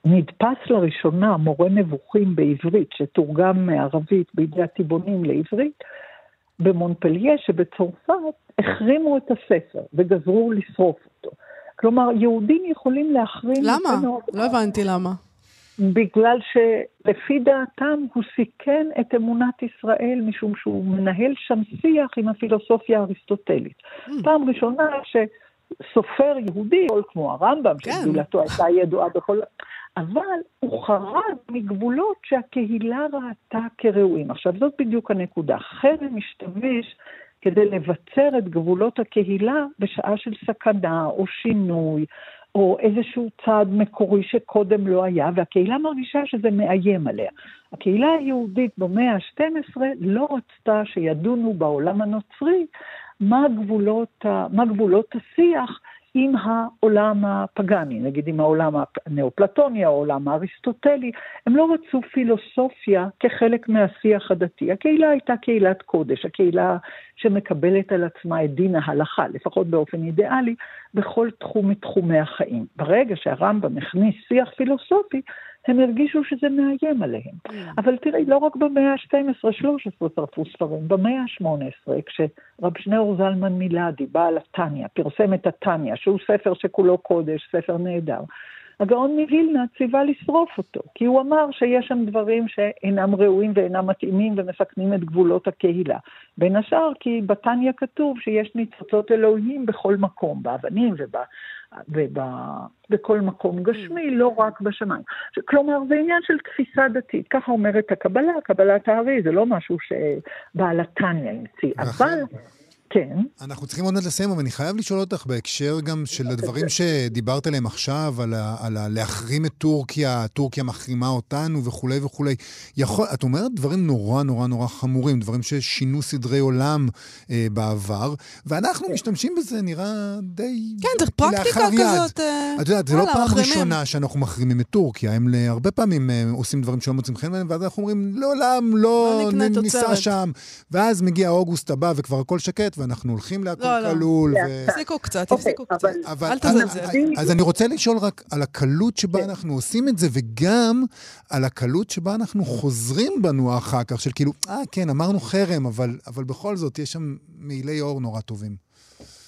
כשנדפס לראשונה מורה נבוכים בעברית, שתורגם מערבית בידי הטיבונים לעברית, במונפליה שבצרפת החרימו את הספר וגזרו לשרוף אותו. כלומר, יהודים יכולים להחרים... למה? לא הבנתי למה. בגלל שלפי דעתם הוא סיכן את אמונת ישראל, משום שהוא מנהל שם שיח עם הפילוסופיה האריסטוטלית. פעם ראשונה שסופר יהודי, או כמו הרמב"ם, כן. שגדולתו הייתה ידועה בכל... אבל הוא חרג מגבולות שהקהילה ראתה כראויים. עכשיו, זאת בדיוק הנקודה. חרם משתמש כדי לבצר את גבולות הקהילה בשעה של סכנה או שינוי או איזשהו צעד מקורי שקודם לא היה, והקהילה מרגישה שזה מאיים עליה. הקהילה היהודית במאה ה-12 לא רצתה שידונו בעולם הנוצרי מה גבולות, מה גבולות השיח עם העולם הפגאני, נגיד עם העולם הנאופלטוני, העולם האריסטוטלי, הם לא רצו פילוסופיה כחלק מהשיח הדתי. הקהילה הייתה קהילת קודש, הקהילה שמקבלת על עצמה את דין ההלכה, לפחות באופן אידיאלי, בכל תחום מתחומי החיים. ברגע שהרמב"ם הכניס שיח פילוסופי, הם הרגישו שזה מאיים עליהם. Mm. אבל תראי, לא רק במאה ה-12-13 שרפו ספרים, במאה ה-18, כשרב שניאור זלמן מילדי, בעל התניא, פרסם את התניא, שהוא ספר שכולו קודש, ספר נהדר, הגאון מווילנה ציווה לשרוף אותו, כי הוא אמר שיש שם דברים שאינם ראויים ואינם מתאימים ומסכנים את גבולות הקהילה. בין השאר כי בתניא כתוב שיש ניצוצות אלוהים בכל מקום, באבנים וב... ובכל מקום גשמי, לא רק בשמיים. כלומר, זה עניין של תפיסה דתית. ככה אומרת הקבלה, קבלת הארי, זה לא משהו שבעל התניא המציא. אבל... כן. אנחנו צריכים עוד מעט לסיים, אבל אני חייב לשאול אותך בהקשר גם של הדברים שדיברת עליהם עכשיו, על, ה, על ה, להחרים את טורקיה, טורקיה מחרימה אותנו וכולי וכולי. יכול, את אומרת דברים נורא נורא נורא חמורים, דברים ששינו סדרי עולם אה, בעבר, ואנחנו כן. משתמשים בזה, נראה די... כן, זה פרקטיקה כזאת. אה, את יודעת, זה לא פעם מחרימים. ראשונה שאנחנו מחרימים את טורקיה, הם הרבה פעמים אה, עושים דברים שלא מוצאים חן בהם, ואז אנחנו אומרים, לעולם לא, לא ניסע שם. ואז מגיע אוגוסט הבא וכבר הכל שקט, ואנחנו הולכים להכל לא, לא. כלול. תפסיקו קצת, תפסיקו קצת. אל תזלזל. אז אני רוצה לשאול רק על הקלות שבה כן. אנחנו עושים את זה, וגם על הקלות שבה אנחנו חוזרים בנו אחר כך, של כאילו, אה, כן, אמרנו חרם, אבל בכל זאת, יש שם מעילי אור נורא טובים.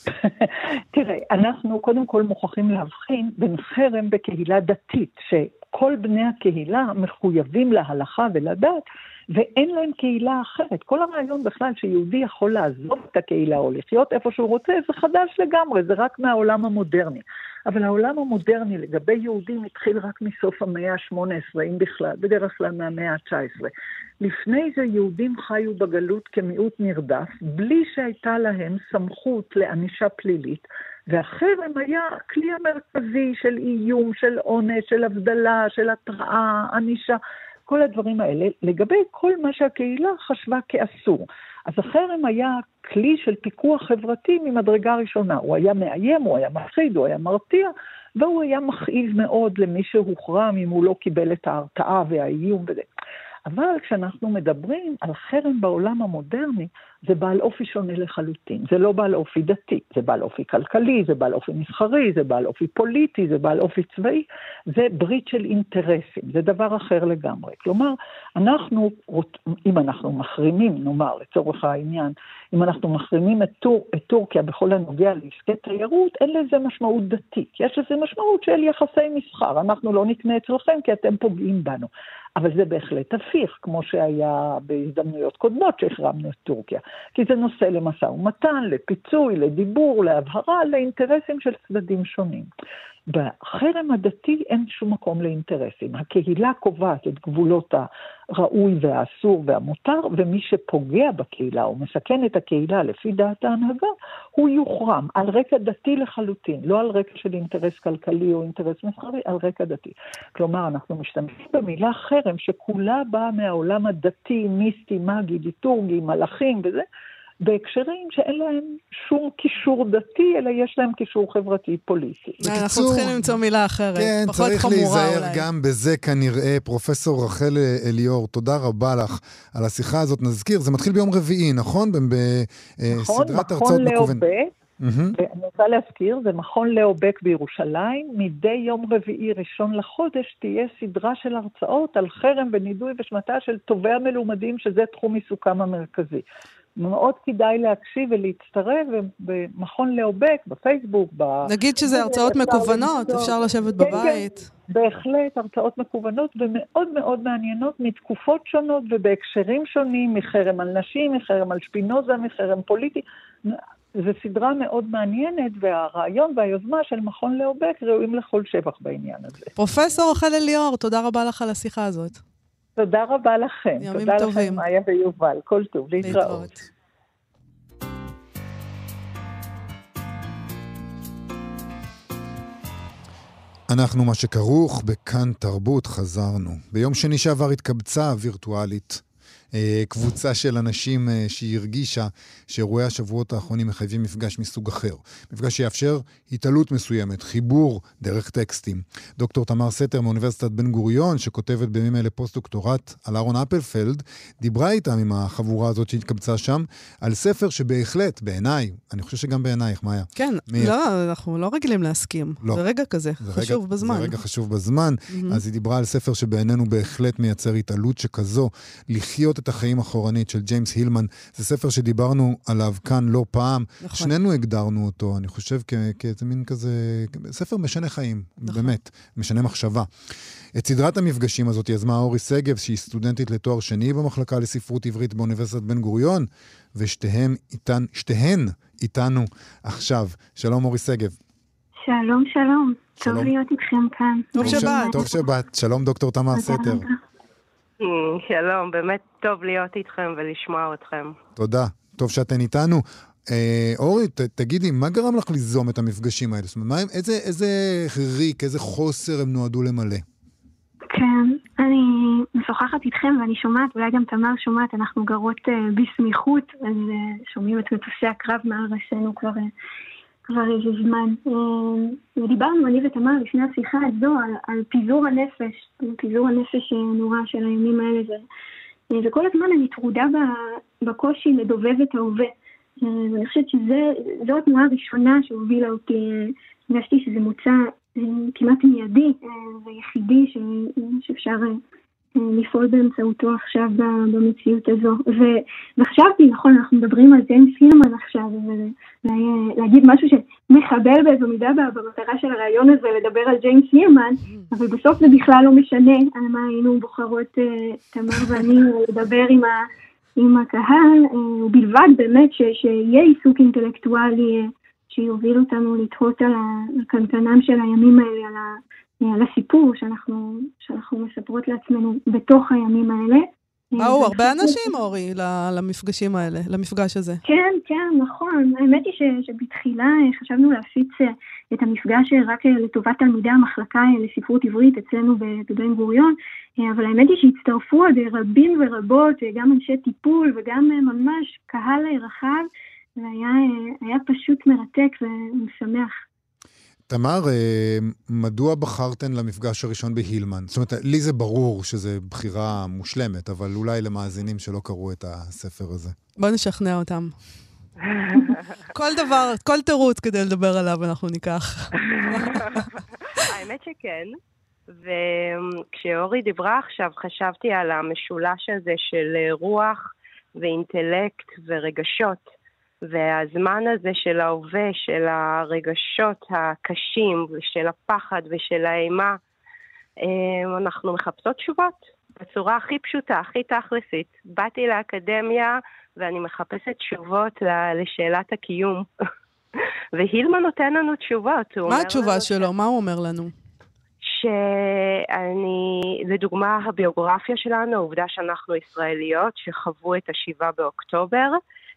תראה, אנחנו קודם כל מוכרחים להבחין בין חרם בקהילה דתית, שכל בני הקהילה מחויבים להלכה ולדת, ואין להם קהילה אחרת. כל הרעיון בכלל שיהודי יכול לעזוב את הקהילה או לחיות איפה שהוא רוצה, זה חדש לגמרי, זה רק מהעולם המודרני. אבל העולם המודרני לגבי יהודים התחיל רק מסוף המאה ה-18, אם בכלל, בדרך כלל מהמאה ה-19. לפני זה יהודים חיו בגלות כמיעוט נרדף, בלי שהייתה להם סמכות לענישה פלילית, והחרם היה הכלי המרכזי של איום, של עונש, של הבדלה, של התראה, ענישה. כל הדברים האלה, לגבי כל מה שהקהילה חשבה כאסור. אז החרם היה כלי של פיקוח חברתי ממדרגה ראשונה. הוא היה מאיים, הוא היה מפחיד, הוא היה מרתיע, והוא היה מכאיב מאוד למי שהוחרם אם הוא לא קיבל את ההרתעה והאיום וזה. אבל כשאנחנו מדברים על חרם בעולם המודרני, זה בעל אופי שונה לחלוטין. זה לא בעל אופי דתי, זה בעל אופי כלכלי, זה בעל אופי מסחרי, זה בעל אופי פוליטי, זה בעל אופי צבאי, זה ברית של אינטרסים, זה דבר אחר לגמרי. כלומר, אנחנו, אם אנחנו מחרימים, נאמר, לצורך העניין, אם אנחנו מחרימים את, טור, את טורקיה בכל הנוגע לעסקי תיירות, אין לזה משמעות דתית. יש לזה משמעות של יחסי מסחר. אנחנו לא נקנה אצלכם כי אתם פוגעים בנו. אבל זה בהחלט הפיך, כמו שהיה בהזדמנויות קודמות שהחרמנו את טורקיה. כי זה נושא למשא ומתן, לפיצוי, לדיבור, להבהרה, לאינטרסים של צדדים שונים. בחרם הדתי אין שום מקום לאינטרסים. הקהילה קובעת את גבולות הראוי והאסור והמותר, ומי שפוגע בקהילה או מסכן את הקהילה לפי דעת ההנהגה, הוא יוחרם על רקע דתי לחלוטין, לא על רקע של אינטרס כלכלי או אינטרס מסחרי, על רקע דתי. כלומר, אנחנו משתמשים במילה חרם שכולה באה מהעולם הדתי, מיסטי, מגי, ליטורגי, מלאכים וזה, בהקשרים שאין להם שום קישור דתי, אלא יש להם קישור חברתי פוליטי. אנחנו צריכים למצוא מילה אחרת, כן, פחות חמורה אולי. כן, צריך להיזהר גם בזה כנראה. פרופסור רחל אליאור, תודה רבה לך על השיחה הזאת. נזכיר, זה מתחיל ביום רביעי, נכון? נכון, בסדרת הרצאות מקוונת. Mm-hmm. ואני רוצה להזכיר, זה מכון לאו-בק בירושלים, מדי יום רביעי ראשון לחודש תהיה סדרה של הרצאות על חרם ונידוי ושמטה של טובי המלומדים, שזה תחום עיסוקם המרכזי. מאוד כדאי להקשיב ולהצטרף, במכון לאובק, בפייסבוק, ב... נגיד שזה הרצאות מקוונות, אפשר לשבת כן, כן. בבית. בהחלט, הרצאות מקוונות ומאוד מאוד מעניינות מתקופות שונות ובהקשרים שונים, מחרם על נשים, מחרם על שפינוזה, מחרם פוליטי. זו סדרה מאוד מעניינת, והרעיון והיוזמה של מכון לאובק ראויים לכל שבח בעניין הזה. פרופסור רחל אליאור, תודה רבה לך על השיחה הזאת. תודה רבה לכם. ימים תודה טובים. לכם, מאיה ויובל. כל טוב, להתראות. אנחנו מה שכרוך בכאן תרבות, חזרנו. ביום שני שעבר התקבצה וירטואלית קבוצה של אנשים אה, שהיא הרגישה שאירועי השבועות האחרונים מחייבים מפגש מסוג אחר. מפגש שיאפשר התעלות מסוימת, חיבור דרך טקסטים. דוקטור תמר סתר מאוניברסיטת בן גוריון, שכותבת בימים אלה פוסט-דוקטורט על אהרון אפלפלד, דיברה איתם, עם החבורה הזאת שהתקבצה שם, על ספר שבהחלט, בעיניי, אני חושב שגם בעינייך, מאיה. כן, מי- לא, אנחנו לא רגילים להסכים. לא. זה רגע כזה, זה חשוב רגע, בזמן. זה רגע חשוב בזמן. מהמם. אז היא דיברה על ספר שבעינינו בהחלט מייצר התעלות שכזו, לחיות את החיים אחורנית של ג'יימס הילמן. זה ספר שדיברנו עליו כאן לא פעם. נכון. שנינו הגדרנו אותו, אני חושב, כאיזה מין כזה, ספר משנה חיים, נכון. באמת, משנה מחשבה. את סדרת המפגשים הזאת יזמה אורי שגב, שהיא סטודנטית לתואר שני במחלקה לספרות עברית באוניברסיטת בן גוריון, ושתיהן איתן, שתיהן איתנו עכשיו. שלום אורי שגב. שלום, שלום. שלום. טוב להיות איתכם כאן. טוב שבאת. טוב שבאת. שלום דוקטור תמר תודה סתר. שלום, באמת טוב להיות איתכם ולשמוע אתכם. תודה, טוב שאתן איתנו. אה, אורי, ת, תגידי, מה גרם לך ליזום את המפגשים האלה? זאת אומרת, מה, איזה, איזה ריק, איזה חוסר הם נועדו למלא? כן, אני משוחחת איתכם ואני שומעת, אולי גם תמר שומעת, אנחנו גרות אה, בסמיכות, אז אה, שומעים את מטוסי הקרב מעל ראשינו כבר, אה, כבר איזה זמן. אה, ודיברנו, אני ותמר, לפני השיחה הזו, על, על פיזור הנפש, על פיזור הנפש הנורא של הימים האלה, ו, אה, וכל הזמן אני טרודה בקושי לדובב את ההווה. אה, ואני חושבת שזו התנועה הראשונה שהובילה אותי, הרגשתי שזה מוצא כמעט מיידי ויחידי ש- שאפשר לפעול באמצעותו עכשיו במציאות הזו. ו- וחשבתי, נכון, אנחנו מדברים על ג'יימס הילמן עכשיו, ולהגיד משהו שמחבל באיזו מידה במטרה של הרעיון הזה, לדבר על ג'יימס הילמן, אבל בסוף זה בכלל לא משנה על מה היינו בוחרות, אה, תמר ואני, לדבר עם ה... עם הקהל, אה, ובלבד באמת ש, שיהיה עיסוק אינטלקטואלי אה, שיוביל אותנו לתהות על הקנקנם של הימים האלה, על, ה, אה, על הסיפור שאנחנו, שאנחנו מספרות לעצמנו בתוך הימים האלה. אה, באו ואני הרבה חושבת- אנשים, אורי, ל- למפגשים האלה, למפגש הזה. כן, כן, נכון. האמת היא ש, שבתחילה אה, חשבנו להפיץ אה, את המפגש אה, רק אה, לטובת תלמידי המחלקה אה, לספרות עברית אצלנו בבן גוריון, אה, אבל האמת היא שהצטרפו עוד אה, רבים ורבות, אה, גם אנשי טיפול וגם אה, ממש קהל אה, רחב, והיה אה, היה פשוט מרתק ומשמח. תמר, אה, מדוע בחרתן למפגש הראשון בהילמן? זאת אומרת, לי זה ברור שזו בחירה מושלמת, אבל אולי למאזינים שלא קראו את הספר הזה. בוא נשכנע אותם. כל דבר, כל תירוץ כדי לדבר עליו אנחנו ניקח. האמת שכן. וכשאורי דיברה עכשיו, חשבתי על המשולש הזה של רוח ואינטלקט ורגשות. והזמן הזה של ההווה, של הרגשות הקשים, ושל הפחד ושל האימה, אה, אנחנו מחפשות תשובות בצורה הכי פשוטה, הכי תכלסית. באתי לאקדמיה ואני מחפשת תשובות לשאלת הקיום. והילמן נותן לנו תשובות. מה התשובה לנו שלו? מה הוא אומר לנו? שאני, לדוגמה, הביוגרפיה שלנו, העובדה שאנחנו ישראליות שחוו את השבעה באוקטובר,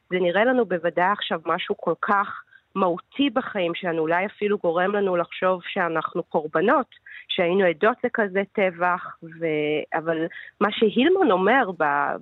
זה נראה לנו בוודאי עכשיו משהו כל כך מהותי בחיים שלנו, אולי אפילו גורם לנו לחשוב שאנחנו קורבנות, שהיינו עדות לכזה טבח, ו... אבל מה שהילמן אומר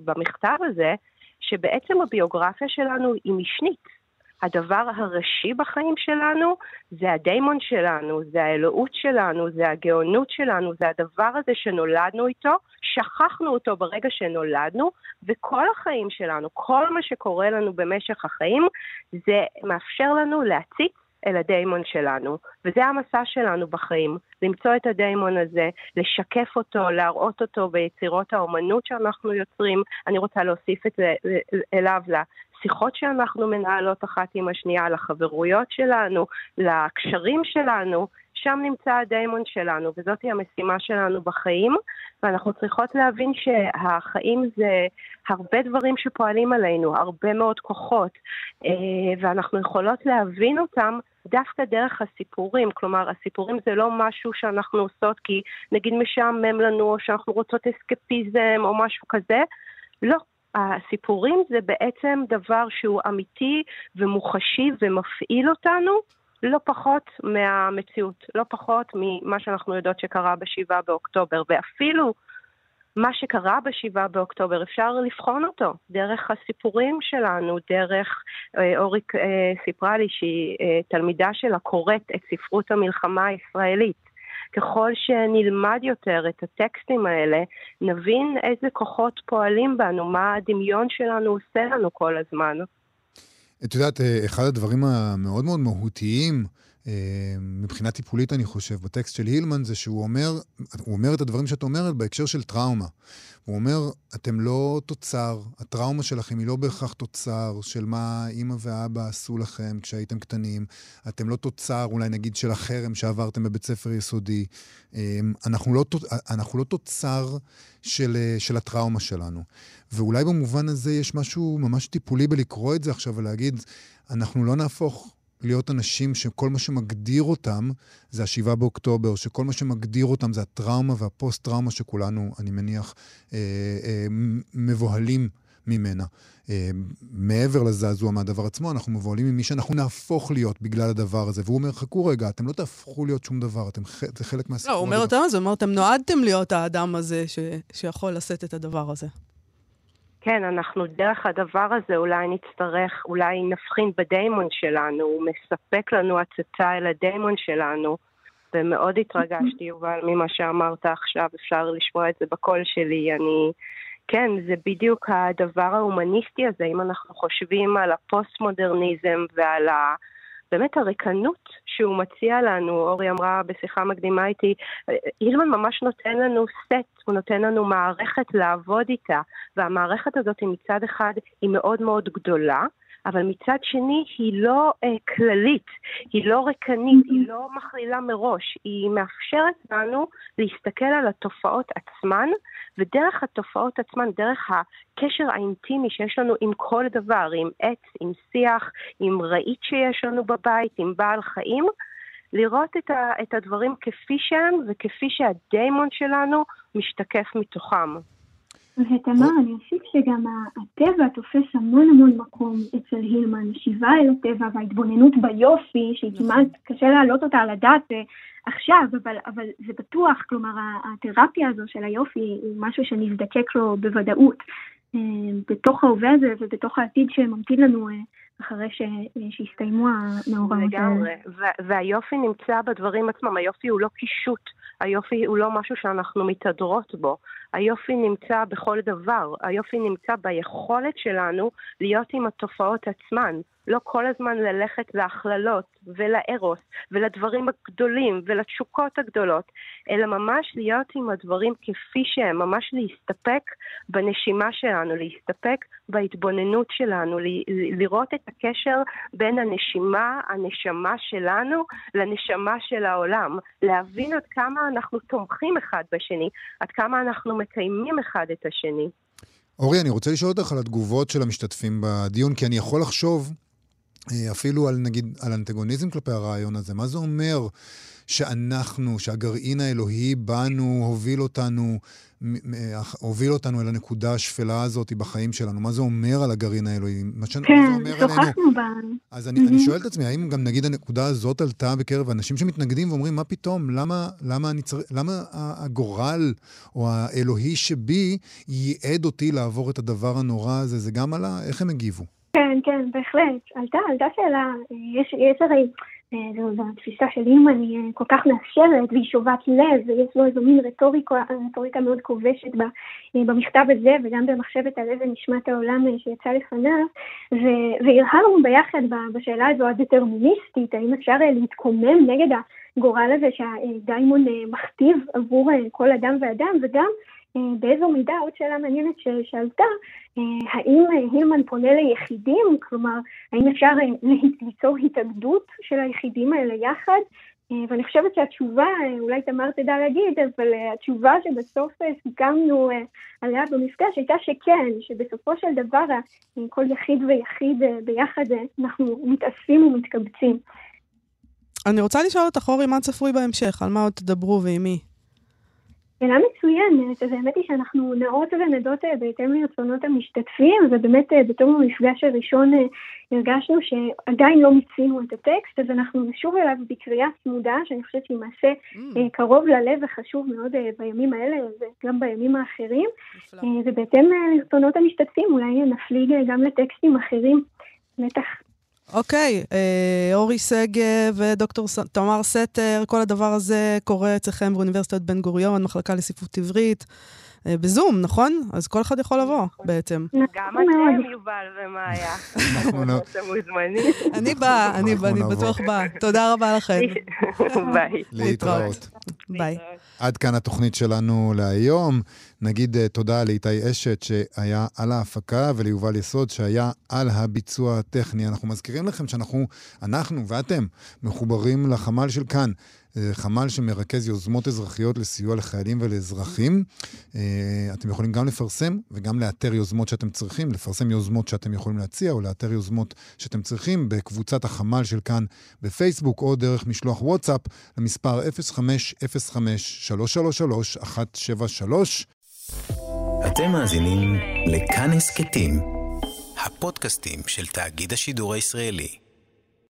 במכתב הזה, שבעצם הביוגרפיה שלנו היא משנית. הדבר הראשי בחיים שלנו זה הדיימון שלנו, זה האלוהות שלנו, זה הגאונות שלנו, זה הדבר הזה שנולדנו איתו, שכחנו אותו ברגע שנולדנו, וכל החיים שלנו, כל מה שקורה לנו במשך החיים, זה מאפשר לנו להציץ אל הדיימון שלנו. וזה המסע שלנו בחיים, למצוא את הדיימון הזה, לשקף אותו, להראות אותו ביצירות האומנות שאנחנו יוצרים. אני רוצה להוסיף את זה אליו לשיחות שאנחנו מנהלות אחת עם השנייה, לחברויות שלנו, לקשרים שלנו, שם נמצא הדיימון שלנו, וזאת המשימה שלנו בחיים, ואנחנו צריכות להבין שהחיים זה הרבה דברים שפועלים עלינו, הרבה מאוד כוחות, אה, ואנחנו יכולות להבין אותם דווקא דרך הסיפורים, כלומר הסיפורים זה לא משהו שאנחנו עושות כי נגיד משעמם לנו או שאנחנו רוצות אסקפיזם או משהו כזה, לא. הסיפורים זה בעצם דבר שהוא אמיתי ומוחשי ומפעיל אותנו לא פחות מהמציאות, לא פחות ממה שאנחנו יודעות שקרה ב-7 באוקטובר, ואפילו מה שקרה ב-7 באוקטובר, אפשר לבחון אותו דרך הסיפורים שלנו, דרך, אה, אוריק אה, סיפרה לי שהיא אה, תלמידה שלה קוראת את ספרות המלחמה הישראלית. ככל שנלמד יותר את הטקסטים האלה, נבין איזה כוחות פועלים בנו, מה הדמיון שלנו עושה לנו כל הזמן. את יודעת, אה, אחד הדברים המאוד מאוד מהותיים, מבחינה טיפולית, אני חושב, בטקסט של הילמן, זה שהוא אומר, הוא אומר את הדברים שאת אומרת בהקשר של טראומה. הוא אומר, אתם לא תוצר, הטראומה שלכם היא לא בהכרח תוצר של מה אימא ואבא עשו לכם כשהייתם קטנים. אתם לא תוצר, אולי נגיד, של החרם שעברתם בבית ספר יסודי. אה, אנחנו לא, אנחנו לא תוצר של, של הטראומה שלנו. ואולי במובן הזה יש משהו ממש טיפולי בלקרוא את זה עכשיו ולהגיד, אנחנו לא נהפוך להיות אנשים שכל מה שמגדיר אותם זה השבעה באוקטובר, שכל מה שמגדיר אותם זה הטראומה והפוסט-טראומה שכולנו, אני מניח, אה, אה, מבוהלים ממנה. אה, מעבר לזעזוע מהדבר עצמו, אנחנו מבוהלים ממי שאנחנו נהפוך להיות בגלל הדבר הזה. והוא אומר, חכו רגע, אתם לא תהפכו להיות שום דבר, אתם, זה חלק מהסיפור. לא, הוא אומר מזה, הוא אומר, אתם נועדתם להיות האדם הזה ש, שיכול לשאת את הדבר הזה. כן, אנחנו דרך הדבר הזה אולי נצטרך, אולי נבחין בדיימון שלנו, הוא מספק לנו הצצה אל הדיימון שלנו, ומאוד התרגשתי, יובל, ממה שאמרת עכשיו, אפשר לשמוע את זה בקול שלי, אני... כן, זה בדיוק הדבר ההומניסטי הזה, אם אנחנו חושבים על הפוסט-מודרניזם ועל ה... באמת הריקנות שהוא מציע לנו, אורי אמרה בשיחה מקדימה איתי, אילמן ממש נותן לנו סט, הוא נותן לנו מערכת לעבוד איתה, והמערכת הזאת מצד אחד היא מאוד מאוד גדולה, אבל מצד שני היא לא אה, כללית, היא לא ריקנית, היא לא מכלילה מראש, היא מאפשרת לנו להסתכל על התופעות עצמן, ודרך התופעות עצמן, דרך הקשר האינטימי שיש לנו עם כל דבר, עם עץ, עם שיח, עם רהיט שיש לנו בבית, עם בעל חיים, לראות את, ה, את הדברים כפי שהם וכפי שהדיימון שלנו משתקף מתוכם. ותמר, אני אוסיף שגם הטבע תופס המון המון מקום אצל הילמן, השיבה אל הטבע וההתבוננות ביופי, שהיא נכון. כמעט קשה להעלות אותה על הדעת אה, עכשיו, אבל, אבל זה בטוח, כלומר, התרפיה הזו של היופי היא משהו שנזדקק לו בוודאות אה, בתוך ההווה הזה ובתוך העתיד שממתין לנו אה, אחרי ש... שיסתיימו המאורעות לגמרי, והיופי נמצא בדברים עצמם, היופי הוא לא קישוט, היופי הוא לא משהו שאנחנו מתהדרות בו, היופי נמצא בכל דבר, היופי נמצא ביכולת שלנו להיות עם התופעות עצמן. לא כל הזמן ללכת להכללות ולארוס ולדברים הגדולים ולתשוקות הגדולות, אלא ממש להיות עם הדברים כפי שהם, ממש להסתפק בנשימה שלנו, להסתפק בהתבוננות שלנו, לראות את הקשר בין הנשימה, הנשמה שלנו, לנשמה של העולם, להבין עד כמה אנחנו תומכים אחד בשני, עד כמה אנחנו מקיימים אחד את השני. אורי, אני רוצה לשאול אותך על התגובות של המשתתפים בדיון, כי אני יכול לחשוב אה, אפילו על נגיד, על אנטגוניזם כלפי הרעיון הזה. מה זה אומר שאנחנו, שהגרעין האלוהי בנו, הוביל אותנו, הוביל אותנו אל הנקודה השפלה הזאת בחיים שלנו? מה זה אומר על הגרעין האלוהי? מה. כן, שוחחנו בה. אז אני, mm-hmm. אני שואל את עצמי, האם גם נגיד הנקודה הזאת עלתה בקרב אנשים שמתנגדים ואומרים, מה פתאום, למה, למה, אני צר... למה הגורל או האלוהי שבי ייעד אותי לעבור את הדבר הנורא הזה? זה גם עלה? איך הם הגיבו? כן, כן, בהחלט. עלתה, עלתה שאלה, יש, יש הרי, אה, זו, זו התפיסה של אימן, היא אה, כל כך מאפשרת והיא שובת לב, ויש לו איזו מין רטוריקה, רטוריקה מאוד כובשת אה, במכתב הזה, וגם במחשבת הלב ונשמת העולם שיצא לפניו, והרהרנו ביחד בשאלה הזו הדטרמיניסטית, האם אפשר להתקומם נגד הגורל הזה שהדיימון מכתיב עבור כל אדם ואדם, וגם אה, באיזו מידה, עוד שאלה מעניינת ששאלת, אה, האם הילמן פונה ליחידים? כלומר, האם אפשר אה, ליצור התאגדות של היחידים האלה יחד? אה, ואני חושבת שהתשובה, אה, אולי תמר תדע להגיד, אבל אה, התשובה שבסוף סיכמנו עליה במפגש הייתה שכן, שבסופו של דבר כל יחיד ויחיד ביחד אנחנו מתאספים ומתקבצים. אני רוצה לשאול אותך, אורי, מה צפוי בהמשך? על מה עוד תדברו ועם מי? שאלה מצוינת, אז האמת היא שאנחנו נעות ונדות אה, בהתאם לרצונות המשתתפים, ובאמת אה, בתום המפגש הראשון אה, הרגשנו שעדיין לא מיצינו את הטקסט, אז אנחנו נשוב אליו בקריאה צמודה, שאני חושבת שהיא מעשה mm. קרוב ללב וחשוב מאוד בימים האלה וגם בימים האחרים. ובהתאם לרצונות המשתתפים אולי נפליג גם לטקסטים אחרים, בטח. אוקיי, אה, אורי שגב ודוקטור תמר סתר, כל הדבר הזה קורה אצלכם באוניברסיטת בן גוריון, מחלקה לספרות עברית. אה, בזום, נכון? אז כל אחד יכול לבוא בעצם. גם אתם, יובל ומאיה. אתם מוזמנים. אני באה, אני באה, אני בטוח באה. תודה רבה לכם. ביי. להתראות. ביי. עד כאן התוכנית שלנו להיום. נגיד uh, תודה לאיתי אשת שהיה על ההפקה וליובל יסוד שהיה על הביצוע הטכני. אנחנו מזכירים לכם שאנחנו, אנחנו ואתם, מחוברים לחמ"ל של כאן. אה, חמ"ל שמרכז יוזמות אזרחיות לסיוע לחיילים ולאזרחים. אה, אתם יכולים גם לפרסם וגם לאתר יוזמות שאתם צריכים, לפרסם יוזמות שאתם יכולים להציע או לאתר יוזמות שאתם צריכים בקבוצת החמ"ל של כאן בפייסבוק או דרך משלוח וואטסאפ למספר 05-05-333-173. אתם מאזינים לכאן הסכתים, הפודקאסטים של תאגיד השידור הישראלי.